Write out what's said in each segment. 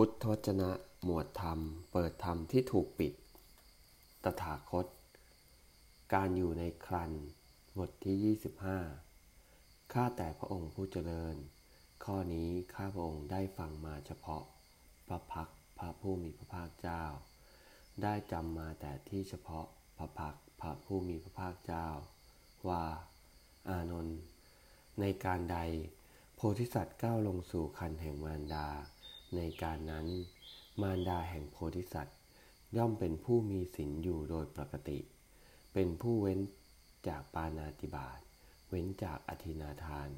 พุทธวจนะหมวดธรรม เปิดธรรมที่ถูกปิด ตถาคต การอยู่ในครันบทที่ 25 ข้าแต่พระองค์ผู้เจริญ ข้อนี้ข้าพระองค์ได้ฟังมาเฉพาะ พระพักพระผู้มีพระภาคเจ้า ได้จำมาแต่ที่เฉพาะพระพักพระผู้มีพระภาคเจ้า ว่า อานนท์ในการใดโพธิสัตว์ก้าวลงสู่คันแห่งมารดา ในการนั้น มารดาแห่งโพธิสัตว์ ย่อมเป็นผู้มีศีลอยู่โดยปกติ เป็นผู้เว้นจากปานาติบาตเว้นจากอธินาทาน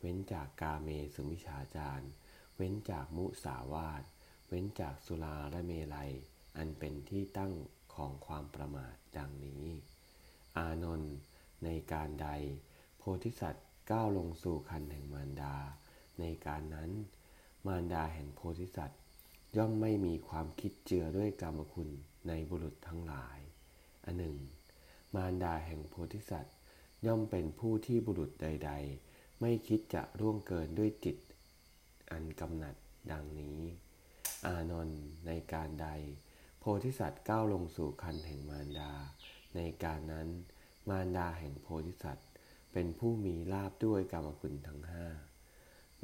เว้นจากกาเมสุมิชาจารเว้นจากมุสาวาทเว้นจากสุราและเมลัย อันเป็นที่ตั้งของความประมาทดังนี้ อานนท์ในการใด โพธิสัตว์ก้าวลงสู่คันแห่งมารดา ในการนั้น มารดาแห่งโพธิสัตว์ย่อมไม่มีความคิดเจือด้วยกรรมคุณในบุรุษทั้งหลาย อันหนึ่ง มารดาแห่งโพธิสัตว์ย่อมเป็นผู้ที่บุรุษใด ๆ ไม่คิดจะร่วงเกินด้วยจิต อันกำหนัดดังนี้ อานนท์ในการใด โพธิสัตว์ก้าวลงสู่คันแห่งมารดา ในการนั้น มารดาแห่งโพธิสัตว์เป็นผู้มีลาบด้วยกรรมคุณทั้งห้า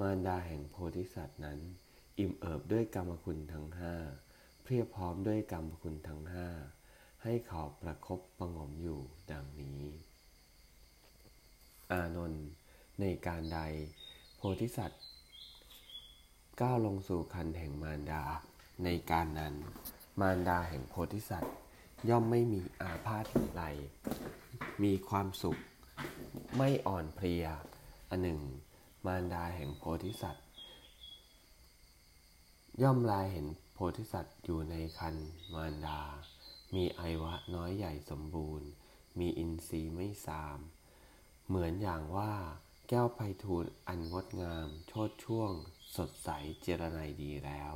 มารดาแห่งโพธิสัตว์นั้น อิ่มเอิบด้วยกรรมคุณทั้งห้าเพียบพร้อมด้วยกรรมคุณทั้งห้าให้เขาประครบประงมอยู่ดังนี้ อานนท์ในการใด โพธิสัตว์ก้าวลงสู่คันแห่งมารดา ในการนั้น มารดาแห่งโพธิสัตว์ ย่อมไม่มีอาพาธไรมีความสุข ไม่อ่อนเพลียอันหนึ่ง มารดาแห่งโพธิสัตว์ ย่อมลายเห็นโพธิสัตว์อยู่ในคันมารดา มีไอวะน้อยใหญ่สมบูรณ์ มีอินทรีย์ไม่สาม เหมือนอย่างว่าแก้วไพทูลอันงดงาม โชดช่วง สดใสเจรไนดีแล้ว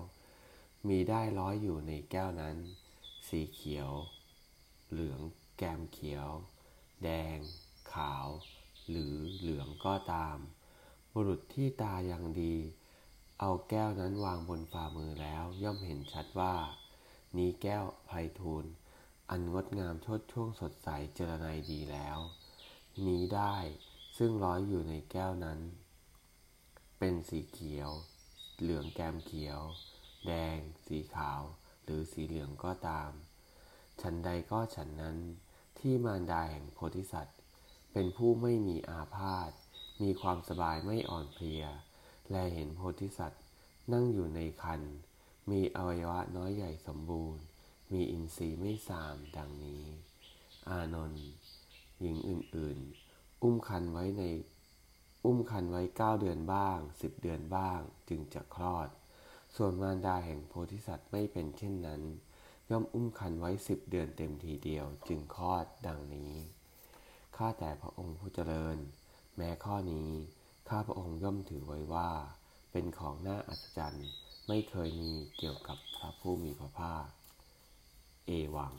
มีได้ร้อยอยู่ในแก้วนั้น สีเขียว เหลืองแกมเขียว แดง ขาว หรือเหลืองก็ตาม บุรุษที่ตายังดี เอาแก้วนั้นวางบนฝ่ามือแล้วย่อมเห็นชัดว่า นี้แก้วไพทูลอันงดงามชดช่วงสดใสเจรไนดีแล้ว นี้ได้ซึ่งร้อยอยู่ในแก้วนั้น เป็นสีเขียว เหลืองแกมเขียว แดง สีขาว หรือสีเหลืองก็ตาม ฉันใดก็ฉันนั้นที่มารดาแห่งโพธิสัตว์ เป็นผู้ไม่มีอาพาธ มีความสบายไม่อ่อนเพลีย และเห็นโพธิสัตว์นั่งอยู่ในคัน มีอวัยวะน้อยใหญ่สมบูรณ์ มีอินทรีย์ไม่สามดังนี้ อานนท์หญิงอื่นๆ อุ้มคันไว้ใน อุ้มคันไว้เก้าเดือนบ้างสิบเดือนบ้าง จึงจะคลอด ส่วนมารดาแห่งโพธิสัตว์ไม่เป็นเช่นนั้น ย่อมอุ้มคันไว้สิบเดือนเต็มทีเดียวจึงคลอดดังนี้ ข้าแต่พระองค์ผู้เจริญ แม้ข้อนี้ข้าพระองค์ย่อมถือไว้ว่า เป็นของน่าอัศจรรย์ไม่เคยมีเกี่ยวกับพระผู้มีพระภาค เอวัง